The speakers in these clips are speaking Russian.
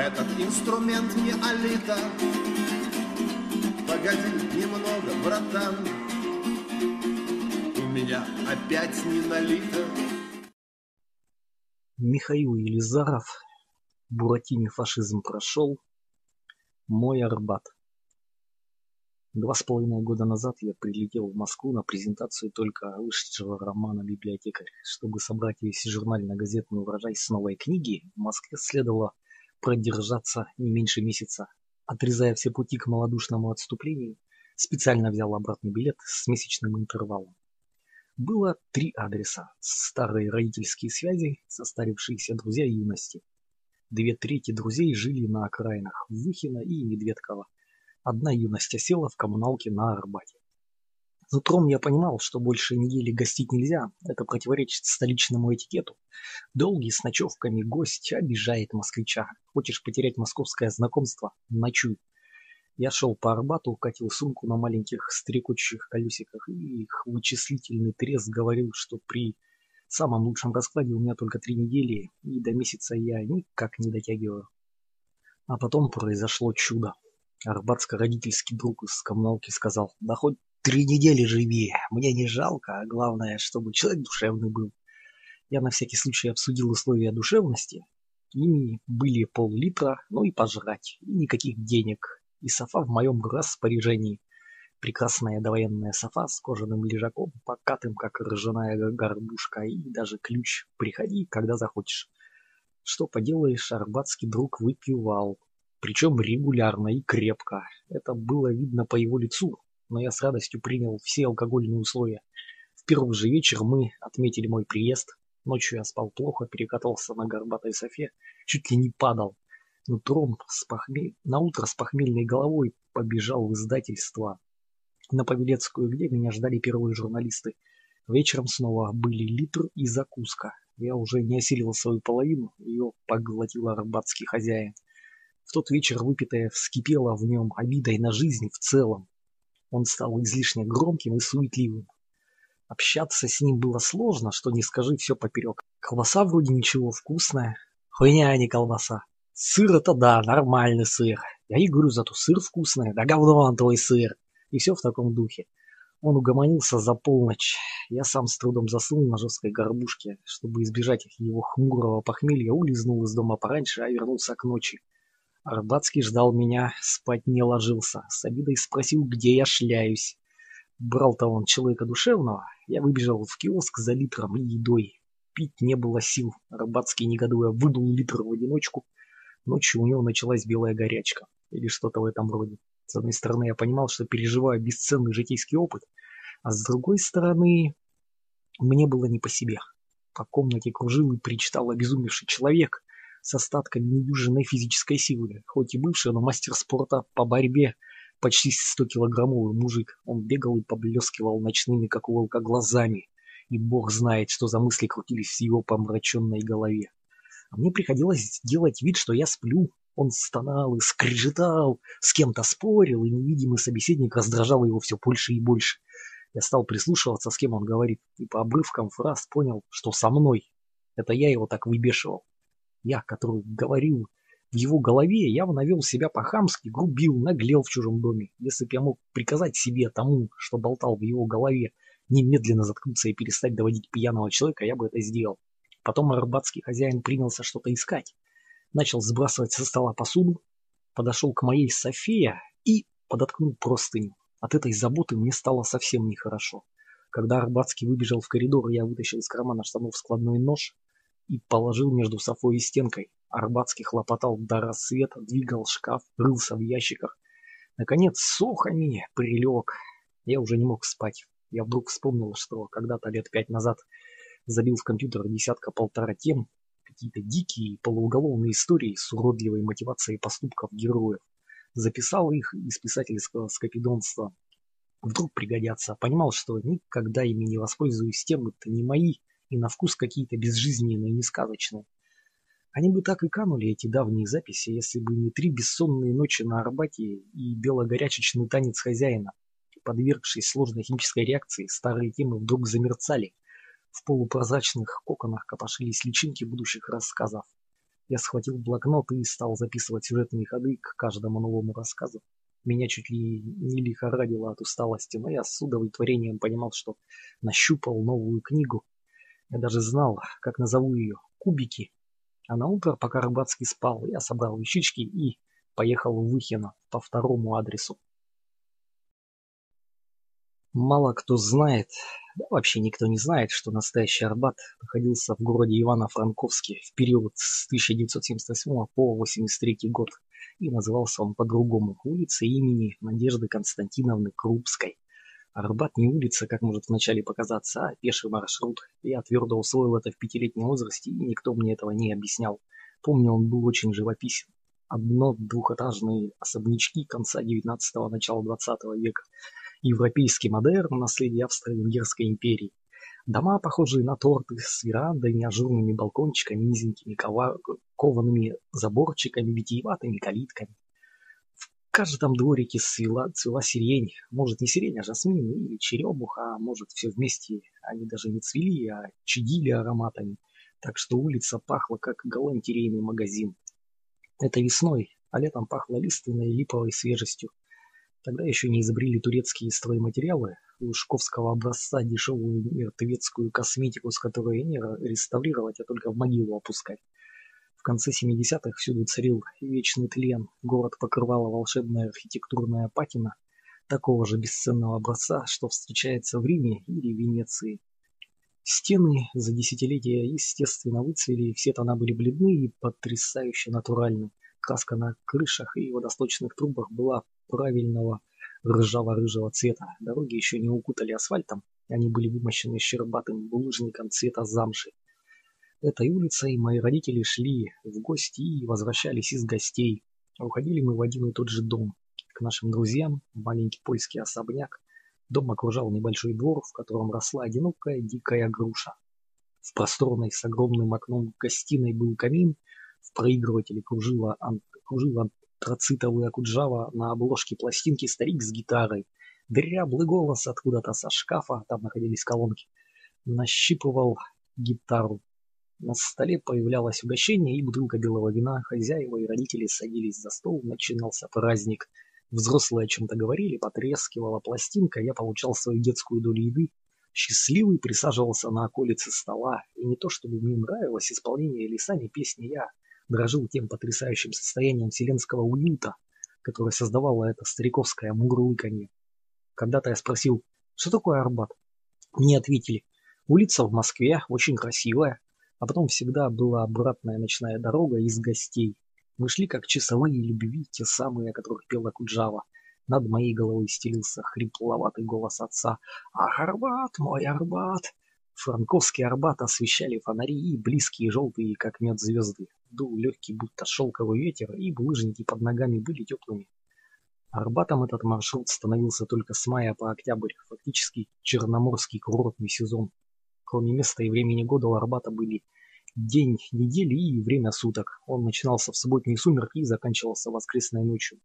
Этот инструмент не алита Погоди немного, братан У меня опять не налито Михаил Елизаров, Буратине фашизм прошел, мой Арбат. Два с половиной года назад я прилетел в Москву на презентацию только вышедшего романа «Библиотекарь». Чтобы собрать весь журнально-газетный урожай с новой книги, в Москве следовало продержаться не меньше месяца. Отрезая все пути к малодушному отступлению, специально взял обратный билет с месячным интервалом. Было три адреса: старые родительские связи, состарившиеся друзья юности. Две трети друзей жили на окраинах Выхино и Медведково. Одна юность осела в коммуналке на Арбате. Нутром я понимал, что больше недели гостить нельзя, это противоречит столичному этикету. Долгий с ночевками гость обижает москвича. Хочешь потерять московское знакомство – ночуй. Я шел по Арбату, катил сумку на маленьких стрекочущих колесиках, и их вычислительный треск говорил, что при самом лучшем раскладе у меня только три недели, и до месяца я никак не дотягиваю. А потом произошло чудо. Арбатско-родительский друг из коммуналки сказал, да хоть Три недели живи, мне не жалко, а главное, чтобы человек душевный был. Я на всякий случай обсудил условия душевности. Ими были пол-литра, ну и пожрать, и никаких денег. И софа в моем распоряжении. Прекрасная довоенная софа с кожаным лежаком, покатым, как ржаная горбушка, и даже ключ. Приходи, когда захочешь. Что поделаешь, арбатский друг выпивал. Причем регулярно и крепко. Это было видно по его лицу, но я с радостью принял все алкогольные условия. В первый же вечер мы отметили мой приезд. Ночью я спал плохо, перекатывался на горбатой софе, чуть ли не падал. Нутром с похмель... на утро с похмельной головой побежал в издательство на Павелецкую, где меня ждали первые журналисты. Вечером снова были литр и закуска. Я уже не осилил свою половину, ее поглотил арбатский хозяин. В тот вечер выпитое вскипело в нем обидой на жизнь в целом. Он стал излишне громким и суетливым. Общаться с ним было сложно, что не скажи все поперек. Колбаса вроде ничего, вкусная. Хуйня, а не колбаса. Сыр это да, нормальный сыр. Я и говорю, зато сыр вкусный, да говно он твой сыр. И все в таком духе. Он угомонился за полночь. Я сам с трудом заснул на жесткой горбушке. Чтобы избежать его хмурого похмелья, улизнул из дома пораньше, а вернулся к ночи. Арбатский ждал меня, спать не ложился. С обидой спросил, где я шляюсь. Брал-то он человека душевного. Я выбежал в киоск за литром и едой. Пить не было сил. Арбатский, негодуя, выдул литр в одиночку. Ночью у него началась белая горячка. Или что-то в этом роде. С одной стороны, я понимал, что переживаю бесценный житейский опыт. А с другой стороны, мне было не по себе. По комнате кружил и причитал обезумевший человек, с остатками недюжинной физической силы. Хоть и бывший, но мастер спорта по борьбе, почти 100-килограммовый мужик. Он бегал и поблескивал ночными, как у волка, глазами. И бог знает, что за мысли крутились в его помраченной голове. А мне приходилось делать вид, что я сплю. Он стонал и скрежетал, с кем-то спорил, и невидимый собеседник раздражал его все больше и больше. Я стал прислушиваться, с кем он говорит, и по обрывкам фраз понял, что со мной. Это я его так выбешивал. Я, который говорил в его голове, явно вел себя по-хамски, грубил, наглел в чужом доме. Если бы я мог приказать себе тому, что болтал в его голове, немедленно заткнуться и перестать доводить пьяного человека, я бы это сделал. Потом арбатский хозяин принялся что-то искать. Начал сбрасывать со стола посуду, подошел к моей София и подоткнул простыню. От этой заботы мне стало совсем нехорошо. Когда Арбатский выбежал в коридор, я вытащил из кармана штанов складной нож, и положил между софой и стенкой. Арбатский хлопотал до рассвета, двигал шкаф, рылся в ящиках. Наконец, сухами прилег. Я уже не мог спать. Я вдруг вспомнил, что когда-то лет пять назад забил в компьютер десятка-полтора тем, какие-то дикие полууголовные истории с уродливой мотивацией поступков героев. Записал их из писательского скопидонства. Вдруг пригодятся. Понимал, что никогда ими не воспользуюсь тем, это не мои, и на вкус какие-то безжизненные, не сказочные. Они бы так и канули, эти давние записи, если бы не три бессонные ночи на Арбате и белогорячечный танец хозяина. Подвергшись сложной химической реакции, старые темы вдруг замерцали. В полупрозрачных коконах копошились личинки будущих рассказов. Я схватил блокнот и стал записывать сюжетные ходы к каждому новому рассказу. Меня чуть ли не лихорадило от усталости, но я с удовлетворением понимал, что нащупал новую книгу. Я даже знал, как назову ее «Кубики». А на утро, пока Рыбацкий спал, я собрал вещички и поехал в Выхино по второму адресу. Мало кто знает, да вообще никто не знает, что настоящий Арбат находился в городе Ивано-Франковске в период с 1978 по 1983 год и назывался он по-другому – улица имени Надежды Константиновны Крупской. Арбат не улица, как может вначале показаться, а пеший маршрут. Я твердо усвоил это в пятилетнем возрасте, и никто мне этого не объяснял. Помню, он был очень живописен. Одно-двухэтажные особнячки конца 19-го, начала 20 века – Европейский модерн – наследие Австро-Венгерской империи. Дома, похожие на торты, с верандами, ажурными балкончиками, низенькими коваными заборчиками, витиеватыми калитками. В каждом дворике цвела, цвела сирень. Может, не сирень, а жасмин или черемуха, а может, все вместе. Они даже не цвели, а чадили ароматами. Так что улица пахла, как галантерейный магазин. Это весной, а летом пахло лиственной липовой свежестью. Тогда еще не изобрели турецкие стройматериалы, у шковского образца дешевую мертвецкую косметику, с которой не реставрировать, а только в могилу опускать. В конце 70-х всюду царил вечный тлен, город покрывала волшебная архитектурная патина, такого же бесценного образца, что встречается в Риме или Венеции. Стены за десятилетия естественно выцвели, все тона были бледны и потрясающе натуральны. Краска на крышах и водосточных трубах была правильного ржаво-рыжего цвета. Дороги еще не укутали асфальтом, они были вымощены щербатым булыжником цвета замши. Этой улицей мои родители шли в гости и возвращались из гостей. уходили мы в один и тот же дом. К нашим друзьям, маленький польский особняк. Дом окружал небольшой двор, в котором росла одинокая дикая груша. В просторной с огромным окном гостиной был камин, в проигрывателе кружила, ан, кружила антрацитовая Акуджава на обложке пластинки старик с гитарой. Дряблый голос откуда-то со шкафа, там находились колонки, нащипывал гитару. На столе появлялось угощение и бутылка белого вина. Хозяева и родители садились за стол, начинался праздник. Взрослые о чем-то говорили, потрескивала пластинка, я получал свою детскую долю еды. Счастливый присаживался на околице стола, и не то чтобы мне нравилось исполнение или сами песни, я дрожил тем потрясающим состоянием вселенского уюта, которое создавало это стариковское мурлыканье. Когда-то я спросил, что такое Арбат? Мне ответили, улица в Москве очень красивая, а потом всегда была обратная ночная дорога из гостей. Мы шли как часовые любви, те самые, о которых пела Куджава. Над моей головой стелился хрипловатый голос отца. «Ах, Арбат, мой Арбат!» Франковский Арбат освещали фонари и близкие желтые, как мед звезды. Дул легкий, будто шелковый ветер, и булыжники под ногами были теплыми. Арбатом этот маршрут становился только с мая по октябрь, фактически черноморский курортный сезон. Кроме места и времени года у Арбата были день недели и время суток. Он начинался в субботние сумерки и заканчивался воскресной ночью.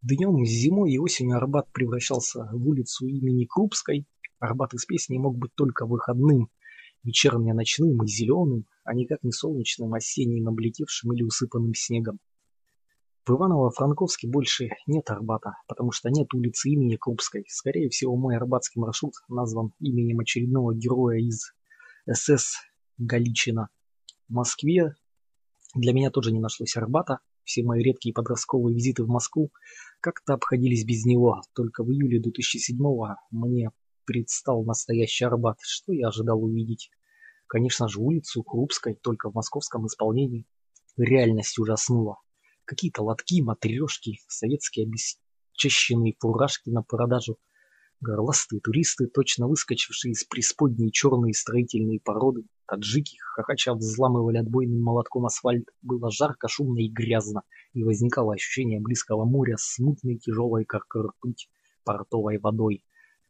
Днем, зимой и осенью Арбат превращался в улицу имени Крупской. Арбат из песни мог быть только выходным, вечерне-ночным и зеленым, а никак не солнечным, осенним, облетевшим или усыпанным снегом. В Иваново-Франковске больше нет Арбата, потому что нет улицы имени Крупской. Скорее всего, мой арбатский маршрут назван именем очередного героя из СС Галичина. В Москве для меня тоже не нашлось Арбата. Все мои редкие подростковые визиты в Москву как-то обходились без него. Только в июле 2007-го мне предстал настоящий Арбат. Что я ожидал увидеть? Конечно же, улицу Крупской, только в московском исполнении. Реальность ужаснула. Какие-то лотки, матрешки, советские обесчищенные фуражки на продажу, горластые туристы, точно выскочившие из преисподней черные строительные породы, таджики, хохоча взламывали отбойным молотком асфальт. Было жарко, шумно и грязно, и возникало ощущение близкого моря с мутной тяжелой, как ртуть, портовой водой.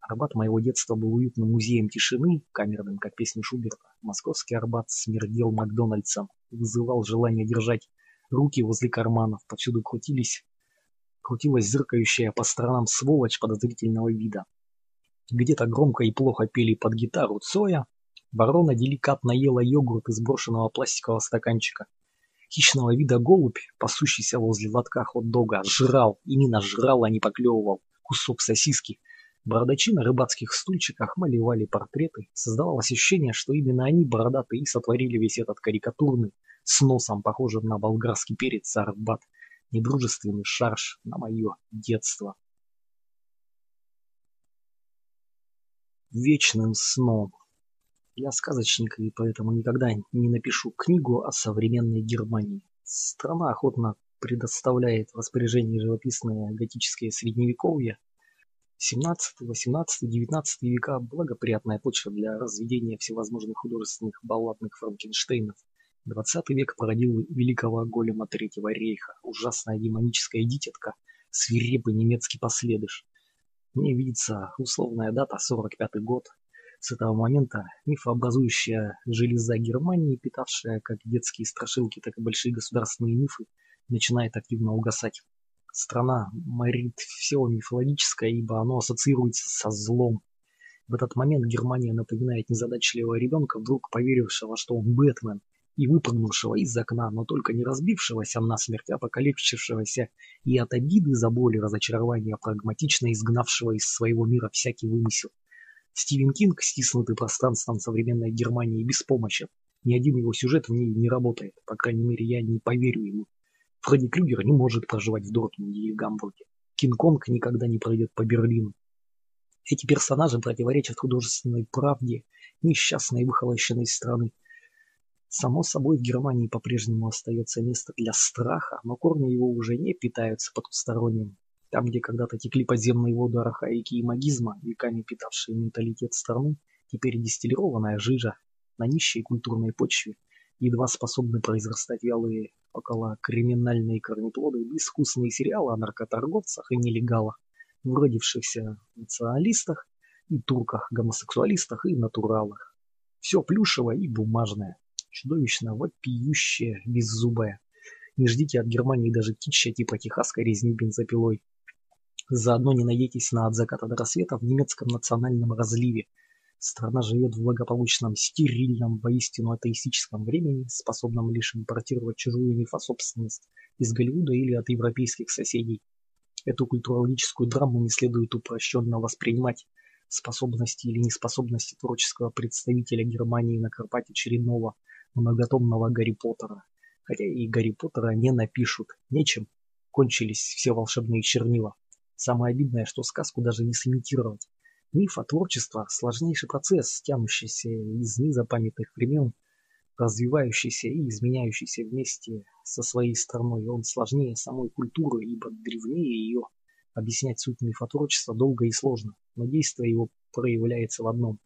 Арбат моего детства был уютным музеем тишины, камерным, как песни Шуберта. Московский Арбат смердел Макдональдсом, вызывал желание держать руки возле карманов. Повсюду крутились, крутилась зыркающая по сторонам сволочь подозрительного вида. Где-то громко и плохо пели под гитару Цоя. Ворона деликатно ела йогурт из брошенного пластикового стаканчика. Хищного вида голубь, пасущийся возле лотка хот-дога, жрал, именно жрал, а не поклевывал, кусок сосиски. Бородачи на рыбацких стульчиках малевали портреты. Создавалось ощущение, что именно они, бородатые, и сотворили весь этот карикатурный, с носом, похожим на болгарский перец, арбат, недружественный шарж на мое детство. Вечным сном. Я сказочник и поэтому никогда не напишу книгу о современной Германии. Страна охотно предоставляет в распоряжение живописное готическое средневековье. 17, 18, 19 века – благоприятная почва для разведения всевозможных художественных балладных франкенштейнов. 20 век породил великого голема Третьего рейха, ужасная демоническая дитятка, свирепый немецкий последыш. Мне видится условная дата 45 год, с этого момента мифообразующая железа Германии, питавшая как детские страшилки, так и большие государственные мифы, начинает активно угасать. Страна морит все мифологическое, ибо оно ассоциируется со злом. В этот момент Германия напоминает незадачливого ребенка, вдруг поверившего, что он Бэтмен, и выпрыгнувшего из окна, но только не разбившегося насмерть, а покалечившегося и от обиды за боль и разочарования прагматично изгнавшего из своего мира всякий вымысел. Стивен Кинг, стиснутый пространством современной Германии, беспомощен. Ни один его сюжет в ней не работает. По крайней мере, я не поверю ему. Фредди Крюгер не может проживать в Дортмунде или Гамбурге. Кинг-Конг никогда не пройдет по Берлину. Эти персонажи противоречат художественной правде несчастной выхолощенной страны. Само собой, в Германии по-прежнему остается место для страха, но корни его уже не питаются потусторонним там, где когда-то текли подземные воды архаики и магизма, веками питавшие менталитет страны, теперь дистиллированная жижа на нищей культурной почве, едва способны произрастать вялые около криминальные корнеплоды, безвкусные сериалы о наркоторговцах и нелегалах, вродившихся националистах и турках, гомосексуалистах и натуралах. Все плюшевое и бумажное, чудовищно вопиющее, беззубое. Не ждите от Германии даже китча типа техасской резни бензопилой. Заодно не надейтесь на от заката до рассвета в немецком национальном разливе. Страна живет в благополучном, стерильном, воистину атеистическом времени, способном лишь импортировать чужую мифособственность из Голливуда или от европейских соседей. Эту культурологическую драму не следует упрощенно воспринимать. Способности или неспособности творческого представителя Германии накропать очередного многотомного Гарри Поттера. Хотя и Гарри Поттера не напишут, нечем. Кончились все волшебные чернила. Самое обидное, что сказку даже не сымитировать. Миф о творчестве – сложнейший процесс, тянущийся из незапамятных времен, развивающийся и изменяющийся вместе со своей страной. Он сложнее самой культуры, ибо древнее ее. Объяснять суть мифотворчества долго и сложно, но действие его проявляется в одном.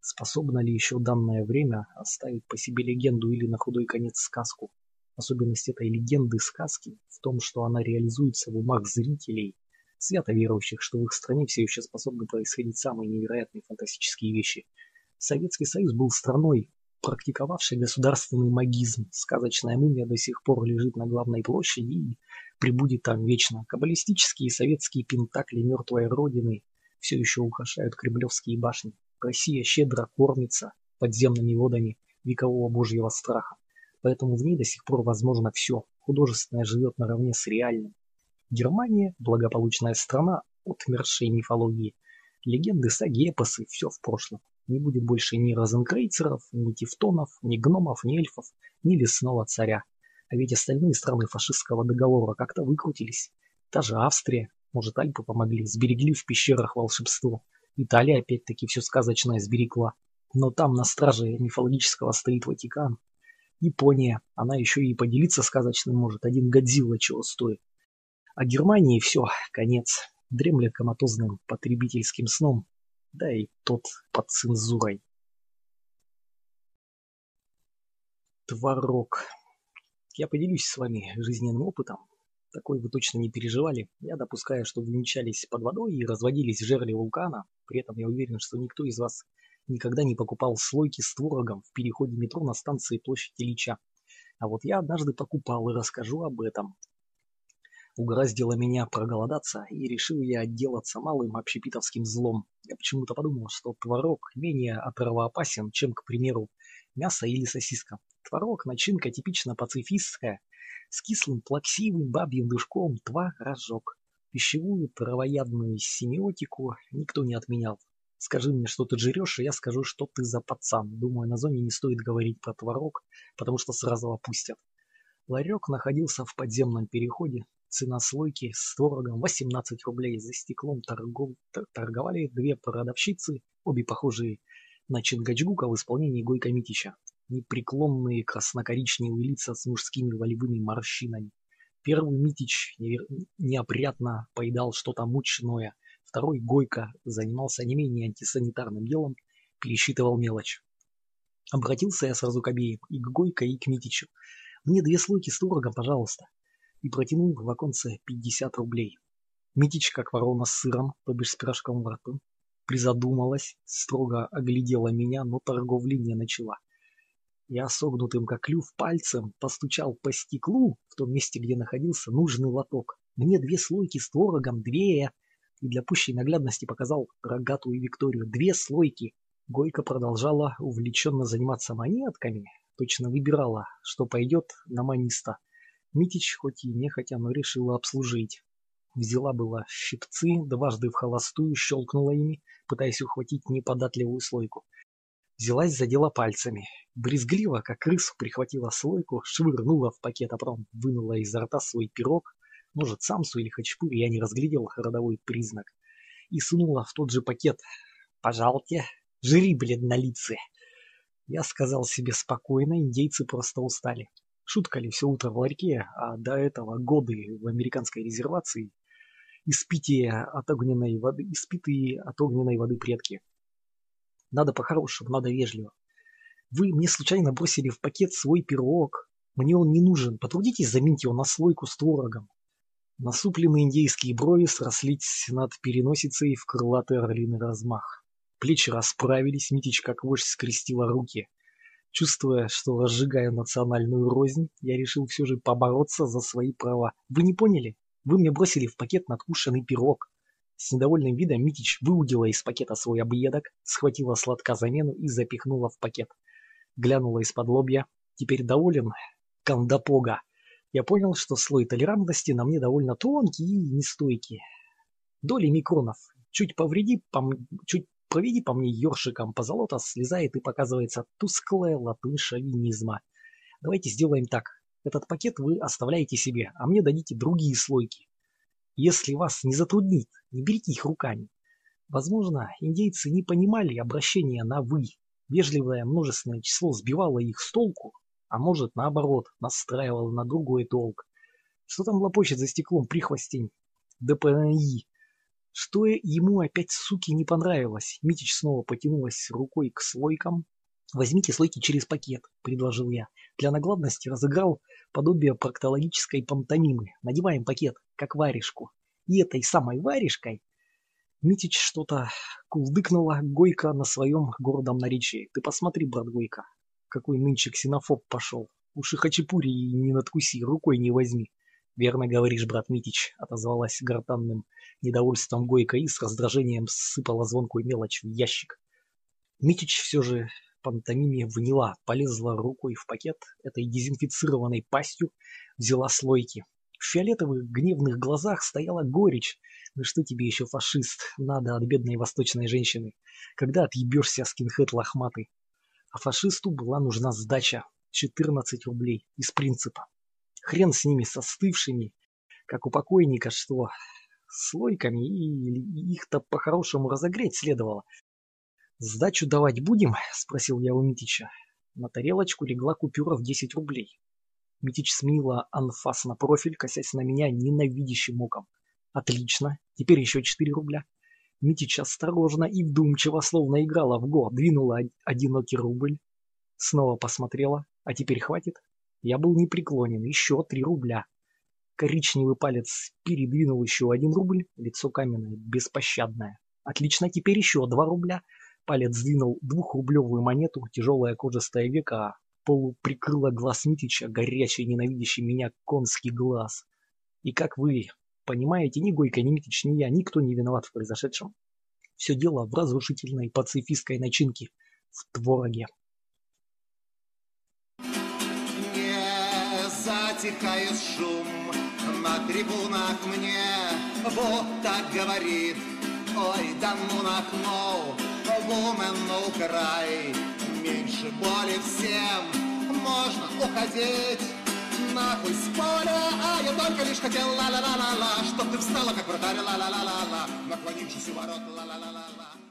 Способно ли еще данное время оставить по себе легенду или на худой конец сказку? Особенность этой легенды сказки в том, что она реализуется в умах зрителей – свято верующих, что в их стране все еще способны происходить самые невероятные фантастические вещи. Советский Союз был страной, практиковавшей государственный магизм. Сказочная мумия до сих пор лежит на главной площади и прибудет там вечно. Каббалистические советские пентакли мертвой родины все еще украшают кремлевские башни. Россия щедро кормится подземными водами векового божьего страха. Поэтому в ней до сих пор возможно все. Художественное живет наравне с реальным. Германия – благополучная страна отмершей мифологии. Легенды, саги, эпосы – все в прошлом. Не будет больше ни розенкрейцеров, ни тевтонов, ни гномов, ни эльфов, ни лесного царя. А ведь остальные страны фашистского договора как-то выкрутились. Та же Австрия, может, Альпы помогли, сберегли в пещерах волшебство. Италия опять-таки все сказочное сберегла. Но там на страже мифологического стоит Ватикан. Япония, она еще и поделиться сказочным может. Один Годзилла чего стоит. А Германии все, конец. Дремлет коматозным потребительским сном, да и тот под цензурой. Творог. Я поделюсь с вами жизненным опытом. Такой вы точно не переживали. Я допускаю, что вы мчались под водой и разводились в жерле вулкана. При этом я уверен, что никто из вас никогда не покупал слойки с творогом в переходе метро на станции площадь Ильича. А вот я однажды покупал и расскажу об этом. Угораздило меня проголодаться, и решил я отделаться малым общепитовским злом. Я почему-то подумал, что творог менее отравоопасен, чем, к примеру, мясо или сосиска. Творог – начинка типично пацифистская, с кислым плаксивым бабьим душком творожок. Пищевую травоядную семиотику никто не отменял. Скажи мне, что ты жрешь, и я скажу, что ты за пацан. Думаю, на зоне не стоит говорить про творог, потому что сразу опустят. Ларек находился в подземном переходе. Цена слойки с творогом 18 рублей. За стеклом торгов... торговали две продавщицы, обе похожие на Чингачгука в исполнении Гойка Митича. Непреклонные красно-коричневые лица с мужскими волевыми морщинами. Первый Митич неопрятно поедал что-то мучное. Второй Гойко занимался не менее антисанитарным делом, пересчитывал мелочь. Обратился я сразу к обеим, и к Гойко, и к Митичу. Мне две слойки с творогом, пожалуйста. И протянул в оконце 50 рублей. Митич, как ворона с сыром, то бишь с пирожком во рту, призадумалась, строго оглядела меня, но торговли не начала. Я согнутым как клюв пальцем постучал по стеклу в том месте, где находился нужный лоток. Мне две слойки с творогом, две, и для пущей наглядности показал рогатую Викторию. Две слойки. Гойка продолжала увлеченно заниматься монетками, точно выбирала, что пойдет на маниста. Митич, хоть и нехотя, но решила обслужить. Взяла была щипцы, дважды в холостую щелкнула ими, пытаясь ухватить неподатливую слойку. Взялась за дело пальцами. Брезгливо, как крысу, прихватила слойку, швырнула в пакет, а потом вынула изо рта свой пирог, может, самсу или хачпури, я не разглядел родовой признак, и сунула в тот же пакет. «Пожалуйте, жри, бледнолицы!» Я сказал себе спокойно, индейцы просто устали. Шутка ли все утро в ларьке, а до этого годы в американской резервации, испитие от огненной воды, испитые от огненной воды предки. Надо по-хорошему, надо вежливо. Вы мне случайно бросили в пакет свой пирог. Мне он не нужен. Потрудитесь заменить его на слойку с творогом. Насупленные индейские брови срослись над переносицей в крылатый орлиный размах. Плечи расправились, Митич как вождь скрестила руки. Чувствуя, что разжигаю национальную рознь, я решил все же побороться за свои права. Вы не поняли? Вы мне бросили в пакет надкушенный пирог. С недовольным видом Митич выудила из пакета свой объедок, схватила сладка замену и запихнула в пакет. Глянула из-под лобья. Теперь доволен? Кандапога. Я понял, что слой толерантности на мне довольно тонкий и нестойкий. Доли микронов. Чуть повреди, по, чуть Проведи по мне ёршиком по золото, слезает и показывается тусклая латынь шовинизма. Давайте сделаем так. Этот пакет вы оставляете себе, а мне дадите другие слойки. Если вас не затруднит, не берите их руками. Возможно, индейцы не понимали обращения на «вы». Вежливое множественное число сбивало их с толку, а может, наоборот, настраивало на другой толк. Что там лопочет за стеклом прихвостень ДПНИ? Что ему опять, суки, не понравилось? Митич снова потянулась рукой к слойкам. «Возьмите слойки через пакет», — предложил я. Для наглядности разыграл подобие проктологической пантомимы. Надеваем пакет, как варежку. И этой самой варежкой Митич что-то кулдыкнула Гойка на своем гордом наречии. Ты посмотри, брат Гойка, какой нынче ксенофоб пошел. Уж и хачапури не надкуси, рукой не возьми. «Верно говоришь, брат Митич», — отозвалась гортанным недовольством Гойка и с раздражением сыпала звонкую мелочь в ящик. Митич все же пантомиме вняла, полезла рукой в пакет этой дезинфицированной пастью, взяла слойки. В фиолетовых гневных глазах стояла горечь. Ну что тебе еще, фашист, надо от бедной восточной женщины, когда отъебешься, скинхед лохматый. А фашисту была нужна сдача, 14 рублей, из принципа. Хрен с ними, со остывшими, как у покойника, что слойками, и их-то по-хорошему разогреть следовало. «Сдачу давать будем?» – спросил я у Митича. На тарелочку легла купюра в 10 рублей. Митич сменила анфас на профиль, косясь на меня ненавидящим оком. «Отлично, теперь еще 4 рубля». Митич осторожно и вдумчиво, словно играла в го, двинула одинокий рубль. Снова посмотрела. «А теперь хватит?» Я был непреклонен. Еще три рубля. Коричневый палец передвинул еще один рубль. Лицо каменное, беспощадное. Отлично, теперь еще два рубля. Палец сдвинул двухрублевую монету. Тяжелая кожистая века полу прикрыла глаз Митича, горячий, ненавидящий меня конский глаз. И как вы понимаете, ни Гойко, ни Митич, ни я, никто не виноват в произошедшем. Все дело в разрушительной пацифистской начинке, в твороге. Затихает шум на трибунах мне. Вот так говорит Ой, да ну нахнул Woman, no край Меньше боли всем Можно уходить Нахуй с поля А я только лишь хотел ла-ла-ла-ла-ла Чтоб ты встала, как вратарь ла-ла-ла-ла-ла. Наклонившись у ворот ла-ла-ла-ла-ла